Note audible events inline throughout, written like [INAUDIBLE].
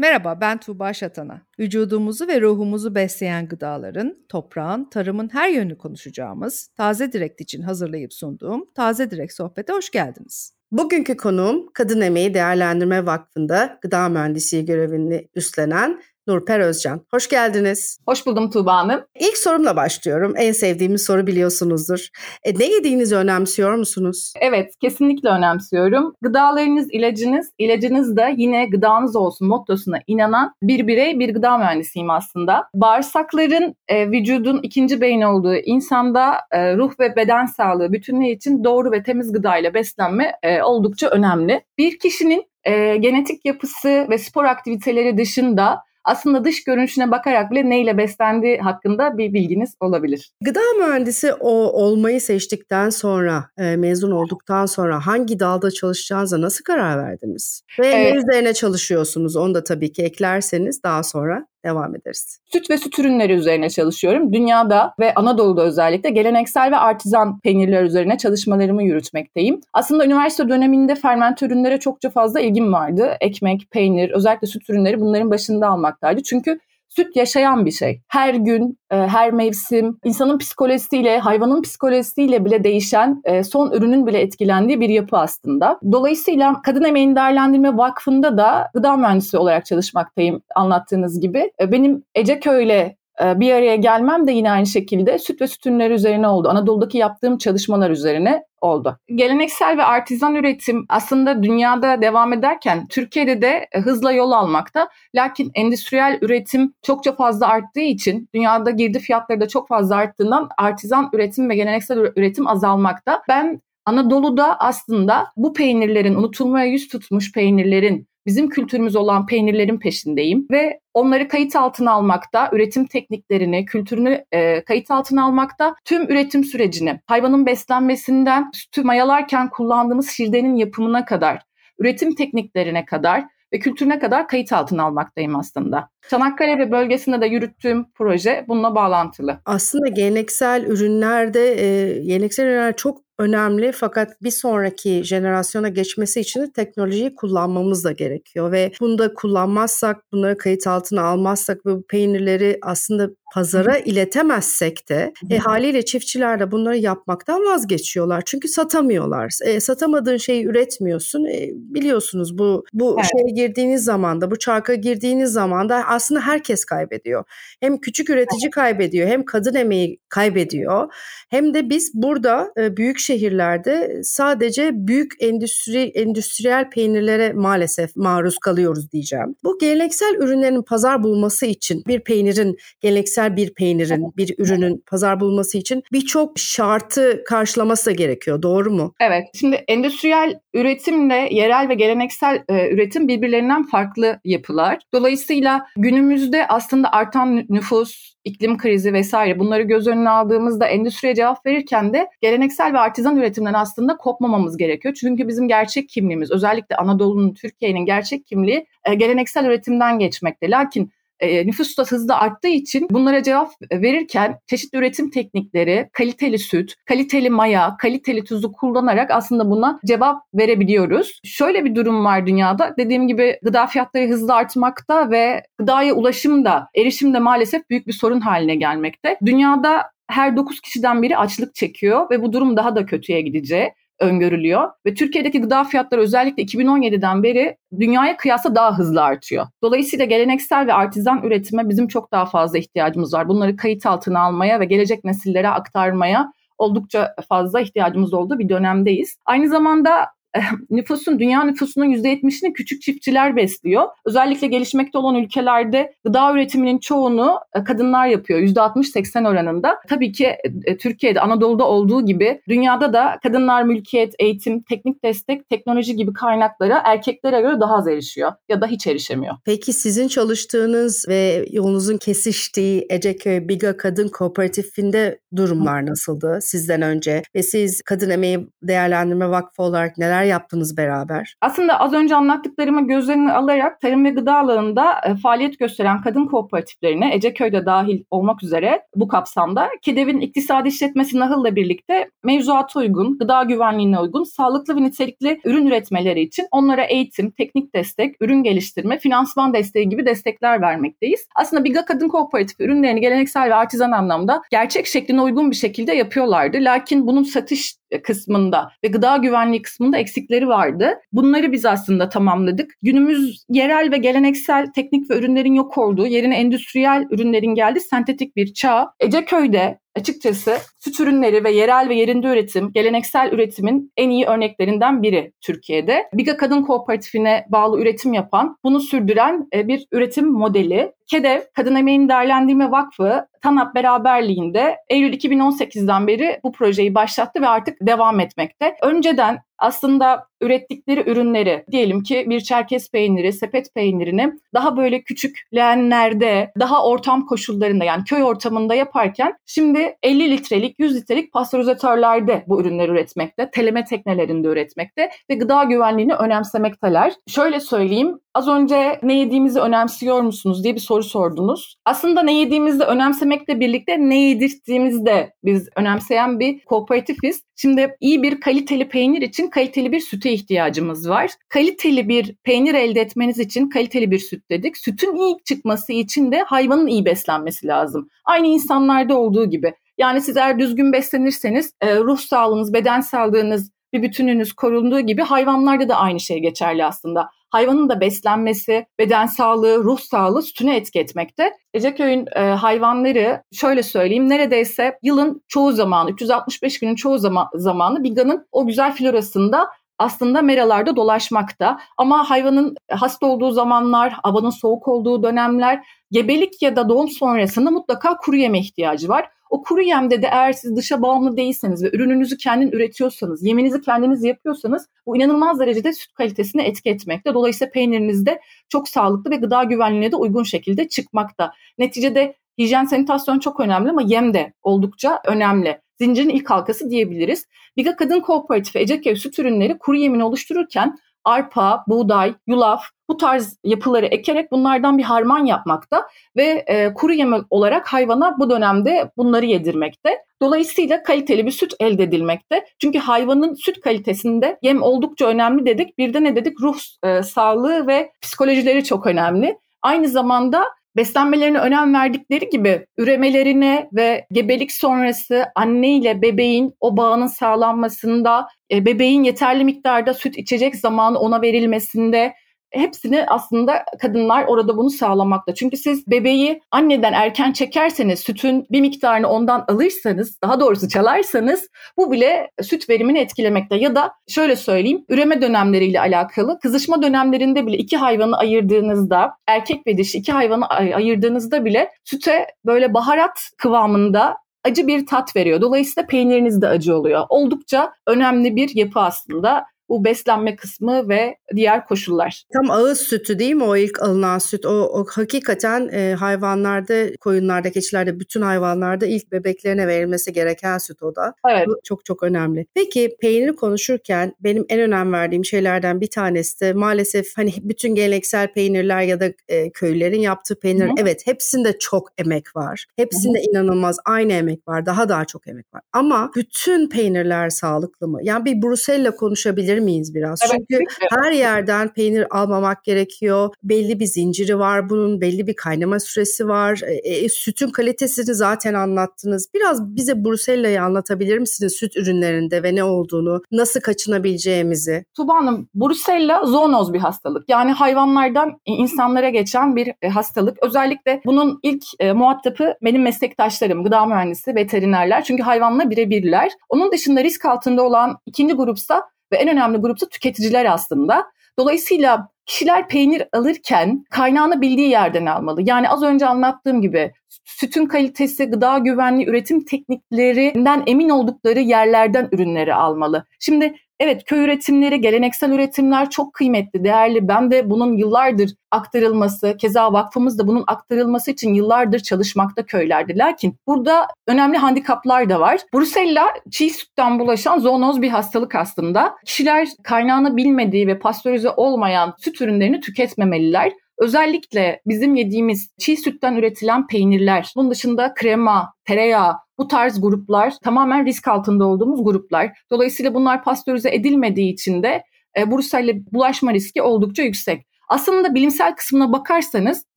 Merhaba ben Tuğba Şatana. Vücudumuzu ve ruhumuzu besleyen gıdaların, toprağın, tarımın her yönünü konuşacağımız Taze Direkt için hazırlayıp sunduğum Taze Direkt Sohbet'e hoş geldiniz. Bugünkü konuğum Kadın Emeği Değerlendirme Vakfı'nda gıda mühendisliği görevini üstlenen Nurper Özcan. Hoş geldiniz. Hoş buldum Tuğba Hanım. İlk sorumla başlıyorum. En sevdiğimiz soru biliyorsunuzdur. E, ne yediğinizi önemsiyor musunuz? Evet, kesinlikle önemsiyorum. Gıdalarınız ilacınız, ilacınız da yine gıdanız olsun mottosuna inanan bir birey, bir gıda mühendisiyim aslında. Bağırsakların e, vücudun ikinci beyin olduğu insanda e, ruh ve beden sağlığı bütünlüğü için doğru ve temiz gıdayla beslenme e, oldukça önemli. Bir kişinin e, genetik yapısı ve spor aktiviteleri dışında aslında dış görünüşüne bakarak bile neyle beslendiği hakkında bir bilginiz olabilir. Gıda mühendisi o olmayı seçtikten sonra, e, mezun olduktan sonra hangi dalda çalışacağınıza nasıl karar verdiniz? Ve evet. ne üzerine çalışıyorsunuz? Onu da tabii ki eklerseniz daha sonra devam ederiz. Süt ve süt ürünleri üzerine çalışıyorum. Dünyada ve Anadolu'da özellikle geleneksel ve artizan peynirler üzerine çalışmalarımı yürütmekteyim. Aslında üniversite döneminde fermente ürünlere çokça fazla ilgim vardı. Ekmek, peynir, özellikle süt ürünleri bunların başında almaktaydı. Çünkü Süt yaşayan bir şey. Her gün, e, her mevsim, insanın psikolojisiyle, hayvanın psikolojisiyle bile değişen, e, son ürünün bile etkilendiği bir yapı aslında. Dolayısıyla Kadın Emeğini Değerlendirme Vakfı'nda da gıda mühendisi olarak çalışmaktayım anlattığınız gibi. E, benim Eceköy'le bir araya gelmem de yine aynı şekilde süt ve süt ürünleri üzerine oldu. Anadolu'daki yaptığım çalışmalar üzerine oldu. Geleneksel ve artizan üretim aslında dünyada devam ederken Türkiye'de de e, hızla yol almakta. Lakin endüstriyel üretim çokça fazla arttığı için dünyada girdi fiyatları da çok fazla arttığından artizan üretim ve geleneksel üretim azalmakta. Ben Anadolu'da aslında bu peynirlerin unutulmaya yüz tutmuş peynirlerin bizim kültürümüz olan peynirlerin peşindeyim ve onları kayıt altına almakta, üretim tekniklerini, kültürünü e, kayıt altına almakta, tüm üretim sürecini, hayvanın beslenmesinden sütü mayalarken kullandığımız şirdenin yapımına kadar, üretim tekniklerine kadar ve kültürüne kadar kayıt altına almaktayım aslında. Çanakkale ve bölgesinde de yürüttüğüm proje bununla bağlantılı. Aslında geleneksel ürünlerde, e, geleneksel ürünler çok önemli fakat bir sonraki jenerasyona geçmesi için de teknolojiyi kullanmamız da gerekiyor ve bunu da kullanmazsak, bunları kayıt altına almazsak ve bu peynirleri aslında pazara iletemezsek de e, haliyle çiftçiler de bunları yapmaktan vazgeçiyorlar. Çünkü satamıyorlar. E, satamadığın şeyi üretmiyorsun. E, biliyorsunuz bu bu evet. şeye girdiğiniz zaman da bu çarka girdiğiniz zaman da aslında herkes kaybediyor. Hem küçük üretici kaybediyor, hem kadın emeği kaybediyor. Hem de biz burada e, büyük şehirlerde sadece büyük endüstri endüstriyel peynirlere maalesef maruz kalıyoruz diyeceğim. Bu geleneksel ürünlerin pazar bulması için bir peynirin geleneksel geleneksel bir peynirin, bir ürünün pazar bulması için birçok şartı karşılaması da gerekiyor. Doğru mu? Evet. Şimdi endüstriyel üretimle yerel ve geleneksel e, üretim birbirlerinden farklı yapılar. Dolayısıyla günümüzde aslında artan nüfus, iklim krizi vesaire bunları göz önüne aldığımızda endüstriye cevap verirken de geleneksel ve artizan üretimden aslında kopmamamız gerekiyor. Çünkü bizim gerçek kimliğimiz özellikle Anadolu'nun, Türkiye'nin gerçek kimliği e, geleneksel üretimden geçmekte. Lakin e, nüfus da hızlı arttığı için bunlara cevap verirken çeşitli üretim teknikleri, kaliteli süt, kaliteli maya, kaliteli tuzu kullanarak aslında buna cevap verebiliyoruz. Şöyle bir durum var dünyada. Dediğim gibi gıda fiyatları hızlı artmakta ve gıdaya ulaşım da, erişim de maalesef büyük bir sorun haline gelmekte. Dünyada her 9 kişiden biri açlık çekiyor ve bu durum daha da kötüye gideceği öngörülüyor. Ve Türkiye'deki gıda fiyatları özellikle 2017'den beri dünyaya kıyasla daha hızlı artıyor. Dolayısıyla geleneksel ve artizan üretime bizim çok daha fazla ihtiyacımız var. Bunları kayıt altına almaya ve gelecek nesillere aktarmaya oldukça fazla ihtiyacımız olduğu bir dönemdeyiz. Aynı zamanda [LAUGHS] nüfusun, dünya nüfusunun %70'ini küçük çiftçiler besliyor. Özellikle gelişmekte olan ülkelerde gıda üretiminin çoğunu e, kadınlar yapıyor. %60-80 oranında. Tabii ki e, Türkiye'de, Anadolu'da olduğu gibi dünyada da kadınlar mülkiyet, eğitim, teknik destek, teknoloji gibi kaynaklara erkeklere göre daha az erişiyor ya da hiç erişemiyor. Peki sizin çalıştığınız ve yolunuzun kesiştiği Eceköy Biga Kadın Kooperatifinde durumlar nasıldı sizden önce? Ve siz Kadın Emeği Değerlendirme Vakfı olarak neler neler yaptınız beraber? Aslında az önce anlattıklarımı göz önüne alarak tarım ve gıda alanında e, faaliyet gösteren kadın kooperatiflerine Eceköy'de dahil olmak üzere bu kapsamda KEDEV'in iktisadi işletmesi Nahıl'la birlikte mevzuata uygun, gıda güvenliğine uygun, sağlıklı ve nitelikli ürün üretmeleri için onlara eğitim, teknik destek, ürün geliştirme, finansman desteği gibi destekler vermekteyiz. Aslında Biga Kadın Kooperatif ürünlerini geleneksel ve artizan anlamda gerçek şekline uygun bir şekilde yapıyorlardı. Lakin bunun satış kısmında ve gıda güvenliği kısmında eksikleri vardı. Bunları biz aslında tamamladık. Günümüz yerel ve geleneksel teknik ve ürünlerin yok olduğu, yerine endüstriyel ürünlerin geldiği sentetik bir çağ. Eceköy'de açıkçası süt ürünleri ve yerel ve yerinde üretim, geleneksel üretimin en iyi örneklerinden biri Türkiye'de. Biga Kadın Kooperatifine bağlı üretim yapan, bunu sürdüren e, bir üretim modeli. KEDEV, Kadın Emeğini Değerlendirme Vakfı, TANAP beraberliğinde Eylül 2018'den beri bu projeyi başlattı ve artık devam etmekte. Önceden aslında ürettikleri ürünleri diyelim ki bir çerkez peyniri, sepet peynirini daha böyle küçük leğenlerde, daha ortam koşullarında yani köy ortamında yaparken şimdi 50 litrelik, 100 litrelik pastörizatörlerde bu ürünleri üretmekte, teleme teknelerinde üretmekte ve gıda güvenliğini önemsemekteler. Şöyle söyleyeyim, Az önce ne yediğimizi önemsiyor musunuz diye bir soru sordunuz. Aslında ne yediğimizi önemsemekle birlikte ne yedirttiğimizi de biz önemseyen bir kooperatifiz. Şimdi iyi bir kaliteli peynir için kaliteli bir süte ihtiyacımız var. Kaliteli bir peynir elde etmeniz için kaliteli bir süt dedik. Sütün iyi çıkması için de hayvanın iyi beslenmesi lazım. Aynı insanlarda olduğu gibi. Yani siz eğer düzgün beslenirseniz e, ruh sağlığınız, beden sağlığınız bir bütününüz korunduğu gibi hayvanlarda da aynı şey geçerli aslında hayvanın da beslenmesi, beden sağlığı, ruh sağlığı sütüne etki etmekte. Eceköy'ün e, hayvanları şöyle söyleyeyim neredeyse yılın çoğu zamanı 365 günün çoğu zaman, zamanı Biga'nın o güzel florasında aslında meralarda dolaşmakta. Ama hayvanın hasta olduğu zamanlar, havanın soğuk olduğu dönemler, gebelik ya da doğum sonrasında mutlaka kuru yeme ihtiyacı var. O kuru yemde de eğer siz dışa bağımlı değilseniz ve ürününüzü kendin üretiyorsanız, yeminizi kendiniz yapıyorsanız bu inanılmaz derecede süt kalitesine etki etmekte. Dolayısıyla peyniriniz de çok sağlıklı ve gıda güvenliğine de uygun şekilde çıkmakta. Neticede hijyen sanitasyon çok önemli ama yem de oldukça önemli. Zincirin ilk halkası diyebiliriz. Biga Kadın Kooperatifi Eceköy süt ürünleri kuru yemini oluştururken arpa, buğday, yulaf bu tarz yapıları ekerek bunlardan bir harman yapmakta ve e, kuru yem olarak hayvana bu dönemde bunları yedirmekte. Dolayısıyla kaliteli bir süt elde edilmekte. Çünkü hayvanın süt kalitesinde yem oldukça önemli dedik. Bir de ne dedik? Ruh e, sağlığı ve psikolojileri çok önemli. Aynı zamanda beslenmelerine önem verdikleri gibi üremelerine ve gebelik sonrası anne ile bebeğin o bağının sağlanmasında, e, bebeğin yeterli miktarda süt içecek zamanı ona verilmesinde hepsini aslında kadınlar orada bunu sağlamakta. Çünkü siz bebeği anneden erken çekerseniz, sütün bir miktarını ondan alırsanız, daha doğrusu çalarsanız bu bile süt verimini etkilemekte. Ya da şöyle söyleyeyim, üreme dönemleriyle alakalı. Kızışma dönemlerinde bile iki hayvanı ayırdığınızda, erkek ve dişi iki hayvanı ayırdığınızda bile süte böyle baharat kıvamında acı bir tat veriyor. Dolayısıyla peyniriniz de acı oluyor. Oldukça önemli bir yapı aslında bu beslenme kısmı ve diğer koşullar. Tam ağız sütü değil mi o ilk alınan süt? O, o hakikaten e, hayvanlarda, koyunlarda, keçilerde, bütün hayvanlarda ilk bebeklerine verilmesi gereken süt o da. Evet. Bu çok çok önemli. Peki peyniri konuşurken benim en önem verdiğim şeylerden bir tanesi de maalesef hani bütün geleneksel peynirler ya da e, köylülerin yaptığı peynir Hı-hı. evet hepsinde çok emek var. Hepsinde Hı-hı. inanılmaz aynı emek var. Daha daha çok emek var. Ama bütün peynirler sağlıklı mı? Yani bir Brusella konuşabilir miyiz biraz? Evet, Çünkü her yerden peynir almamak gerekiyor. Belli bir zinciri var bunun, belli bir kaynama süresi var. E, e, sütün kalitesini zaten anlattınız. Biraz bize Brusella'yı anlatabilir misiniz süt ürünlerinde ve ne olduğunu, nasıl kaçınabileceğimizi? Tuba Hanım, Brusella zoonoz bir hastalık. Yani hayvanlardan insanlara geçen bir e, hastalık. Özellikle bunun ilk e, muhatabı benim meslektaşlarım, gıda mühendisi, veterinerler. Çünkü hayvanla birebirler. Onun dışında risk altında olan ikinci grupsa ve en önemli grupta tüketiciler aslında. Dolayısıyla kişiler peynir alırken kaynağını bildiği yerden almalı. Yani az önce anlattığım gibi sütün kalitesi, gıda güvenliği, üretim tekniklerinden emin oldukları yerlerden ürünleri almalı. Şimdi Evet köy üretimleri, geleneksel üretimler çok kıymetli, değerli. Ben de bunun yıllardır aktarılması, keza vakfımız da bunun aktarılması için yıllardır çalışmakta köylerde. Lakin burada önemli handikaplar da var. Brusella çiğ sütten bulaşan zoonoz bir hastalık aslında. Kişiler kaynağını bilmediği ve pastörize olmayan süt ürünlerini tüketmemeliler. Özellikle bizim yediğimiz çiğ sütten üretilen peynirler, bunun dışında krema, tereyağı, bu tarz gruplar tamamen risk altında olduğumuz gruplar. Dolayısıyla bunlar pastörize edilmediği için de e, Brusella bulaşma riski oldukça yüksek. Aslında bilimsel kısmına bakarsanız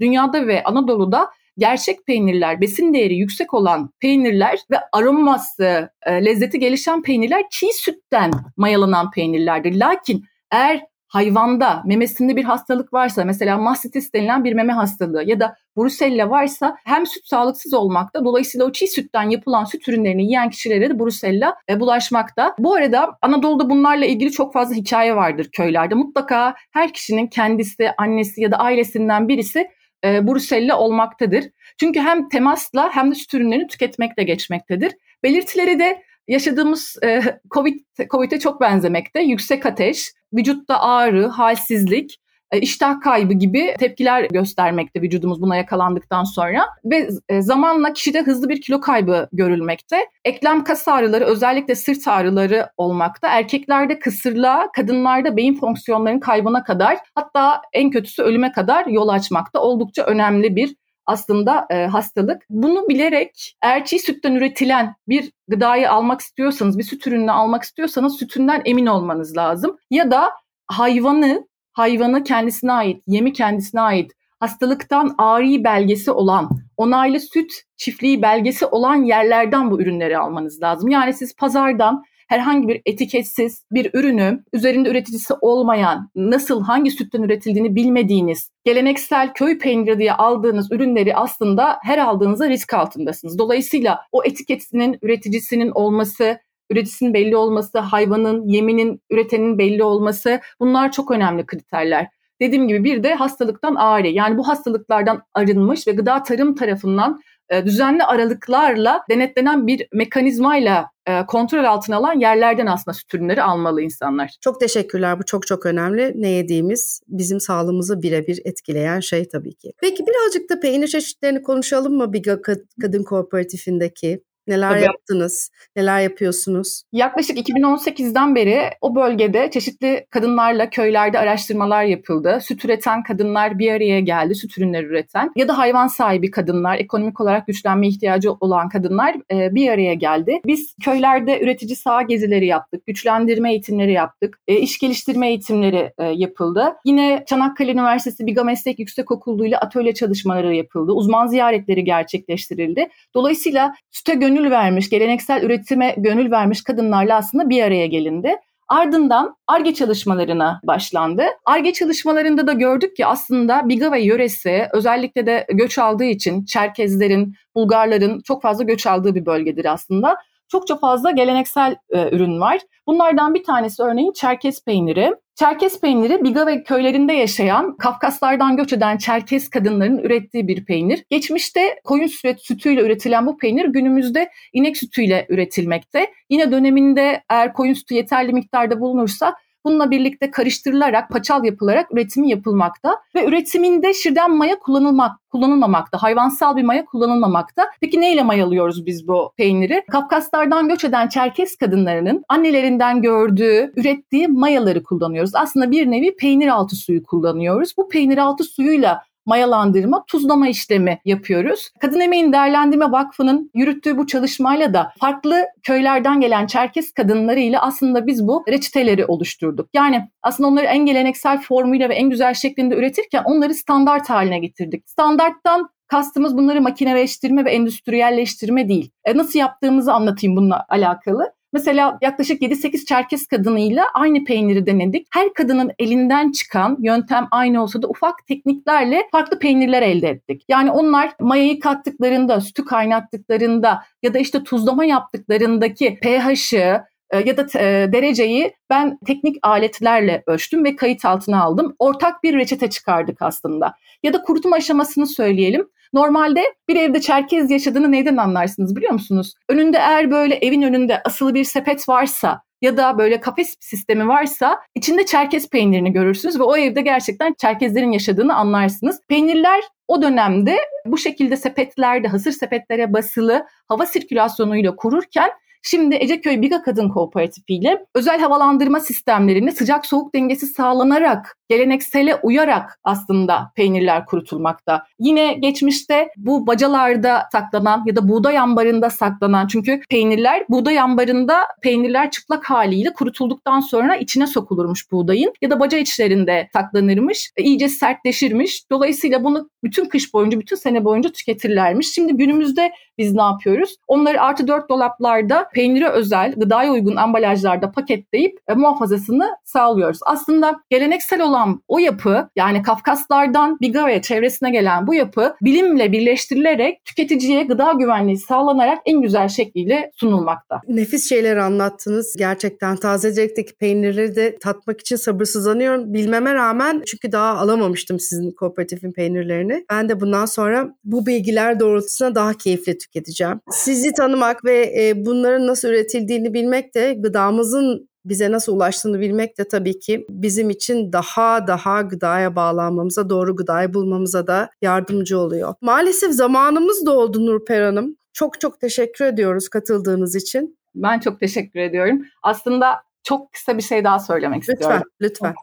dünyada ve Anadolu'da gerçek peynirler, besin değeri yüksek olan peynirler ve aroması, e, lezzeti gelişen peynirler çiğ sütten mayalanan peynirlerdir. Lakin eğer hayvanda memesinde bir hastalık varsa mesela mastitis denilen bir meme hastalığı ya da brusella varsa hem süt sağlıksız olmakta dolayısıyla o çiğ sütten yapılan süt ürünlerini yiyen kişilere de brusella e, bulaşmakta. Bu arada Anadolu'da bunlarla ilgili çok fazla hikaye vardır köylerde. Mutlaka her kişinin kendisi, annesi ya da ailesinden birisi e, brusella olmaktadır. Çünkü hem temasla hem de süt ürünlerini tüketmekle geçmektedir. Belirtileri de yaşadığımız e, COVID, COVID'e çok benzemekte. Yüksek ateş, vücutta ağrı, halsizlik, e, iştah kaybı gibi tepkiler göstermekte vücudumuz buna yakalandıktan sonra ve e, zamanla kişide hızlı bir kilo kaybı görülmekte. Eklem kas ağrıları özellikle sırt ağrıları olmakta. Erkeklerde kısırlığa, kadınlarda beyin fonksiyonlarının kaybına kadar hatta en kötüsü ölüme kadar yol açmakta. Oldukça önemli bir aslında e, hastalık. Bunu bilerek eğer çiğ sütten üretilen bir gıdayı almak istiyorsanız, bir süt ürününü almak istiyorsanız sütünden emin olmanız lazım. Ya da hayvanı, hayvanı kendisine ait, yemi kendisine ait hastalıktan ağrı belgesi olan, onaylı süt çiftliği belgesi olan yerlerden bu ürünleri almanız lazım. Yani siz pazardan herhangi bir etiketsiz bir ürünü üzerinde üreticisi olmayan, nasıl hangi sütten üretildiğini bilmediğiniz, geleneksel köy peyniri diye aldığınız ürünleri aslında her aldığınızda risk altındasınız. Dolayısıyla o etiketinin üreticisinin olması, üreticisinin belli olması, hayvanın, yeminin, üretenin belli olması bunlar çok önemli kriterler. Dediğim gibi bir de hastalıktan ağrı. Yani bu hastalıklardan arınmış ve gıda tarım tarafından düzenli aralıklarla denetlenen bir mekanizmayla e, kontrol altına alan yerlerden aslında süt ürünleri almalı insanlar. Çok teşekkürler. Bu çok çok önemli. Ne yediğimiz bizim sağlığımızı birebir etkileyen şey tabii ki. Peki birazcık da peynir çeşitlerini konuşalım mı Biga Kadın Kooperatifindeki? Neler Tabii. yaptınız? Neler yapıyorsunuz? Yaklaşık 2018'den beri o bölgede çeşitli kadınlarla köylerde araştırmalar yapıldı. Süt üreten kadınlar bir araya geldi, süt ürünleri üreten ya da hayvan sahibi kadınlar, ekonomik olarak güçlenme ihtiyacı olan kadınlar e, bir araya geldi. Biz köylerde üretici saha gezileri yaptık, güçlendirme eğitimleri yaptık, e, iş geliştirme eğitimleri e, yapıldı. Yine Çanakkale Üniversitesi Biga Meslek Yüksekokulu ile atölye çalışmaları yapıldı, uzman ziyaretleri gerçekleştirildi. Dolayısıyla süte gönül gönül vermiş, geleneksel üretime gönül vermiş kadınlarla aslında bir araya gelindi. Ardından ARGE çalışmalarına başlandı. ARGE çalışmalarında da gördük ki aslında Biga ve yöresi özellikle de göç aldığı için Çerkezlerin, Bulgarların çok fazla göç aldığı bir bölgedir aslında. Çokça fazla geleneksel e, ürün var. Bunlardan bir tanesi örneğin Çerkez peyniri. Çerkez peyniri Biga ve köylerinde yaşayan Kafkaslardan göç eden Çerkez kadınların ürettiği bir peynir. Geçmişte koyun sütüyle üretilen bu peynir günümüzde inek sütüyle üretilmekte. Yine döneminde eğer koyun sütü yeterli miktarda bulunursa Bununla birlikte karıştırılarak, paçal yapılarak üretimi yapılmakta ve üretiminde şirden maya kullanılmak, kullanılmamakta. Hayvansal bir maya kullanılmamakta. Peki neyle mayalıyoruz biz bu peyniri? Kafkaslardan göç eden Çerkes kadınlarının annelerinden gördüğü, ürettiği mayaları kullanıyoruz. Aslında bir nevi peynir altı suyu kullanıyoruz. Bu peynir altı suyuyla mayalandırma, tuzlama işlemi yapıyoruz. Kadın Emeğin Değerlendirme Vakfı'nın yürüttüğü bu çalışmayla da farklı köylerden gelen Çerkes kadınlarıyla aslında biz bu reçeteleri oluşturduk. Yani aslında onları en geleneksel formuyla ve en güzel şeklinde üretirken onları standart haline getirdik. Standarttan kastımız bunları makineleştirme ve endüstriyelleştirme değil. E nasıl yaptığımızı anlatayım bununla alakalı. Mesela yaklaşık 7-8 Çerkes kadınıyla aynı peyniri denedik. Her kadının elinden çıkan yöntem aynı olsa da ufak tekniklerle farklı peynirler elde ettik. Yani onlar mayayı kattıklarında, sütü kaynattıklarında ya da işte tuzlama yaptıklarındaki pH'ı, e, ya da e, dereceyi ben teknik aletlerle ölçtüm ve kayıt altına aldım. Ortak bir reçete çıkardık aslında. Ya da kurutma aşamasını söyleyelim. Normalde bir evde Çerkez yaşadığını neyden anlarsınız biliyor musunuz? Önünde eğer böyle evin önünde asılı bir sepet varsa ya da böyle kafes sistemi varsa içinde çerkez peynirini görürsünüz ve o evde gerçekten çerkezlerin yaşadığını anlarsınız. Peynirler o dönemde bu şekilde sepetlerde, hazır sepetlere basılı hava sirkülasyonuyla kururken Şimdi Eceköy Biga Kadın Kooperatifi ile özel havalandırma sistemlerinde sıcak soğuk dengesi sağlanarak, geleneksele uyarak aslında peynirler kurutulmakta. Yine geçmişte bu bacalarda saklanan ya da buğday ambarında saklanan çünkü peynirler buğday ambarında peynirler çıplak haliyle kurutulduktan sonra içine sokulurmuş buğdayın ya da baca içlerinde saklanırmış, e, iyice sertleşirmiş. Dolayısıyla bunu bütün kış boyunca, bütün sene boyunca tüketirlermiş. Şimdi günümüzde biz ne yapıyoruz? Onları artı dört dolaplarda peynire özel, gıdaya uygun ambalajlarda paketleyip e, muhafazasını sağlıyoruz. Aslında geleneksel olan o yapı yani Kafkaslardan Biga ve çevresine gelen bu yapı bilimle birleştirilerek tüketiciye gıda güvenliği sağlanarak en güzel şekliyle sunulmakta. Nefis şeyler anlattınız. Gerçekten taze direkteki peynirleri de tatmak için sabırsızlanıyorum. Bilmeme rağmen çünkü daha alamamıştım sizin kooperatifin peynirlerini. Ben de bundan sonra bu bilgiler doğrultusunda daha keyifli tüketeceğim. Sizi tanımak ve e, bunların nasıl üretildiğini bilmek de gıdamızın bize nasıl ulaştığını bilmek de tabii ki bizim için daha daha gıdaya bağlanmamıza, doğru gıdayı bulmamıza da yardımcı oluyor. Maalesef zamanımız doldu Nurper Hanım. Çok çok teşekkür ediyoruz katıldığınız için. Ben çok teşekkür ediyorum. Aslında çok kısa bir şey daha söylemek lütfen, istiyorum. Lütfen,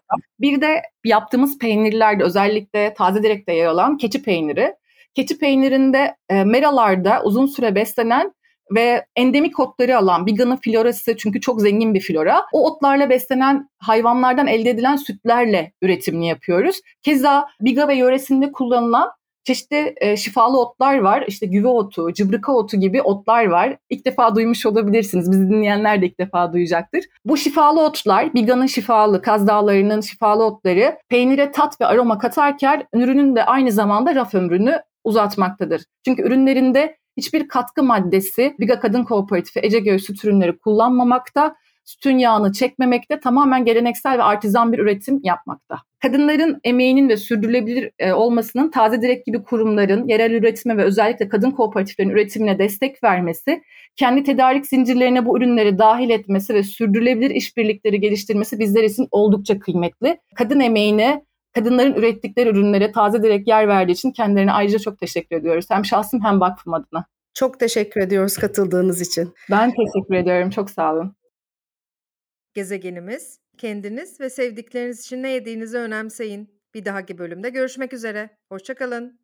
Bir de yaptığımız peynirlerde özellikle taze direkte yer alan keçi peyniri. Keçi peynirinde e, meralarda uzun süre beslenen ve endemik otları alan Biga'nın florası çünkü çok zengin bir flora. O otlarla beslenen hayvanlardan elde edilen sütlerle üretimini yapıyoruz. Keza Biga ve yöresinde kullanılan çeşitli e, şifalı otlar var. İşte güve otu, cıbrıka otu gibi otlar var. İlk defa duymuş olabilirsiniz. Bizi dinleyenler de ilk defa duyacaktır. Bu şifalı otlar, Biga'nın şifalı, Kaz Dağları'nın şifalı otları peynire tat ve aroma katarken ürünün de aynı zamanda raf ömrünü uzatmaktadır. Çünkü ürünlerinde hiçbir katkı maddesi Biga Kadın Kooperatifi Ece Göğü süt ürünleri kullanmamakta, sütün yağını çekmemekte, tamamen geleneksel ve artizan bir üretim yapmakta. Kadınların emeğinin ve sürdürülebilir e, olmasının taze direkt gibi kurumların yerel üretime ve özellikle kadın kooperatiflerin üretimine destek vermesi, kendi tedarik zincirlerine bu ürünleri dahil etmesi ve sürdürülebilir işbirlikleri geliştirmesi bizler için oldukça kıymetli. Kadın emeğine kadınların ürettikleri ürünlere taze direkt yer verdiği için kendilerine ayrıca çok teşekkür ediyoruz. Hem şahsım hem vakfım adına. Çok teşekkür ediyoruz katıldığınız için. Ben teşekkür ediyorum. Çok sağ olun. Gezegenimiz, kendiniz ve sevdikleriniz için ne yediğinizi önemseyin. Bir dahaki bölümde görüşmek üzere. Hoşçakalın.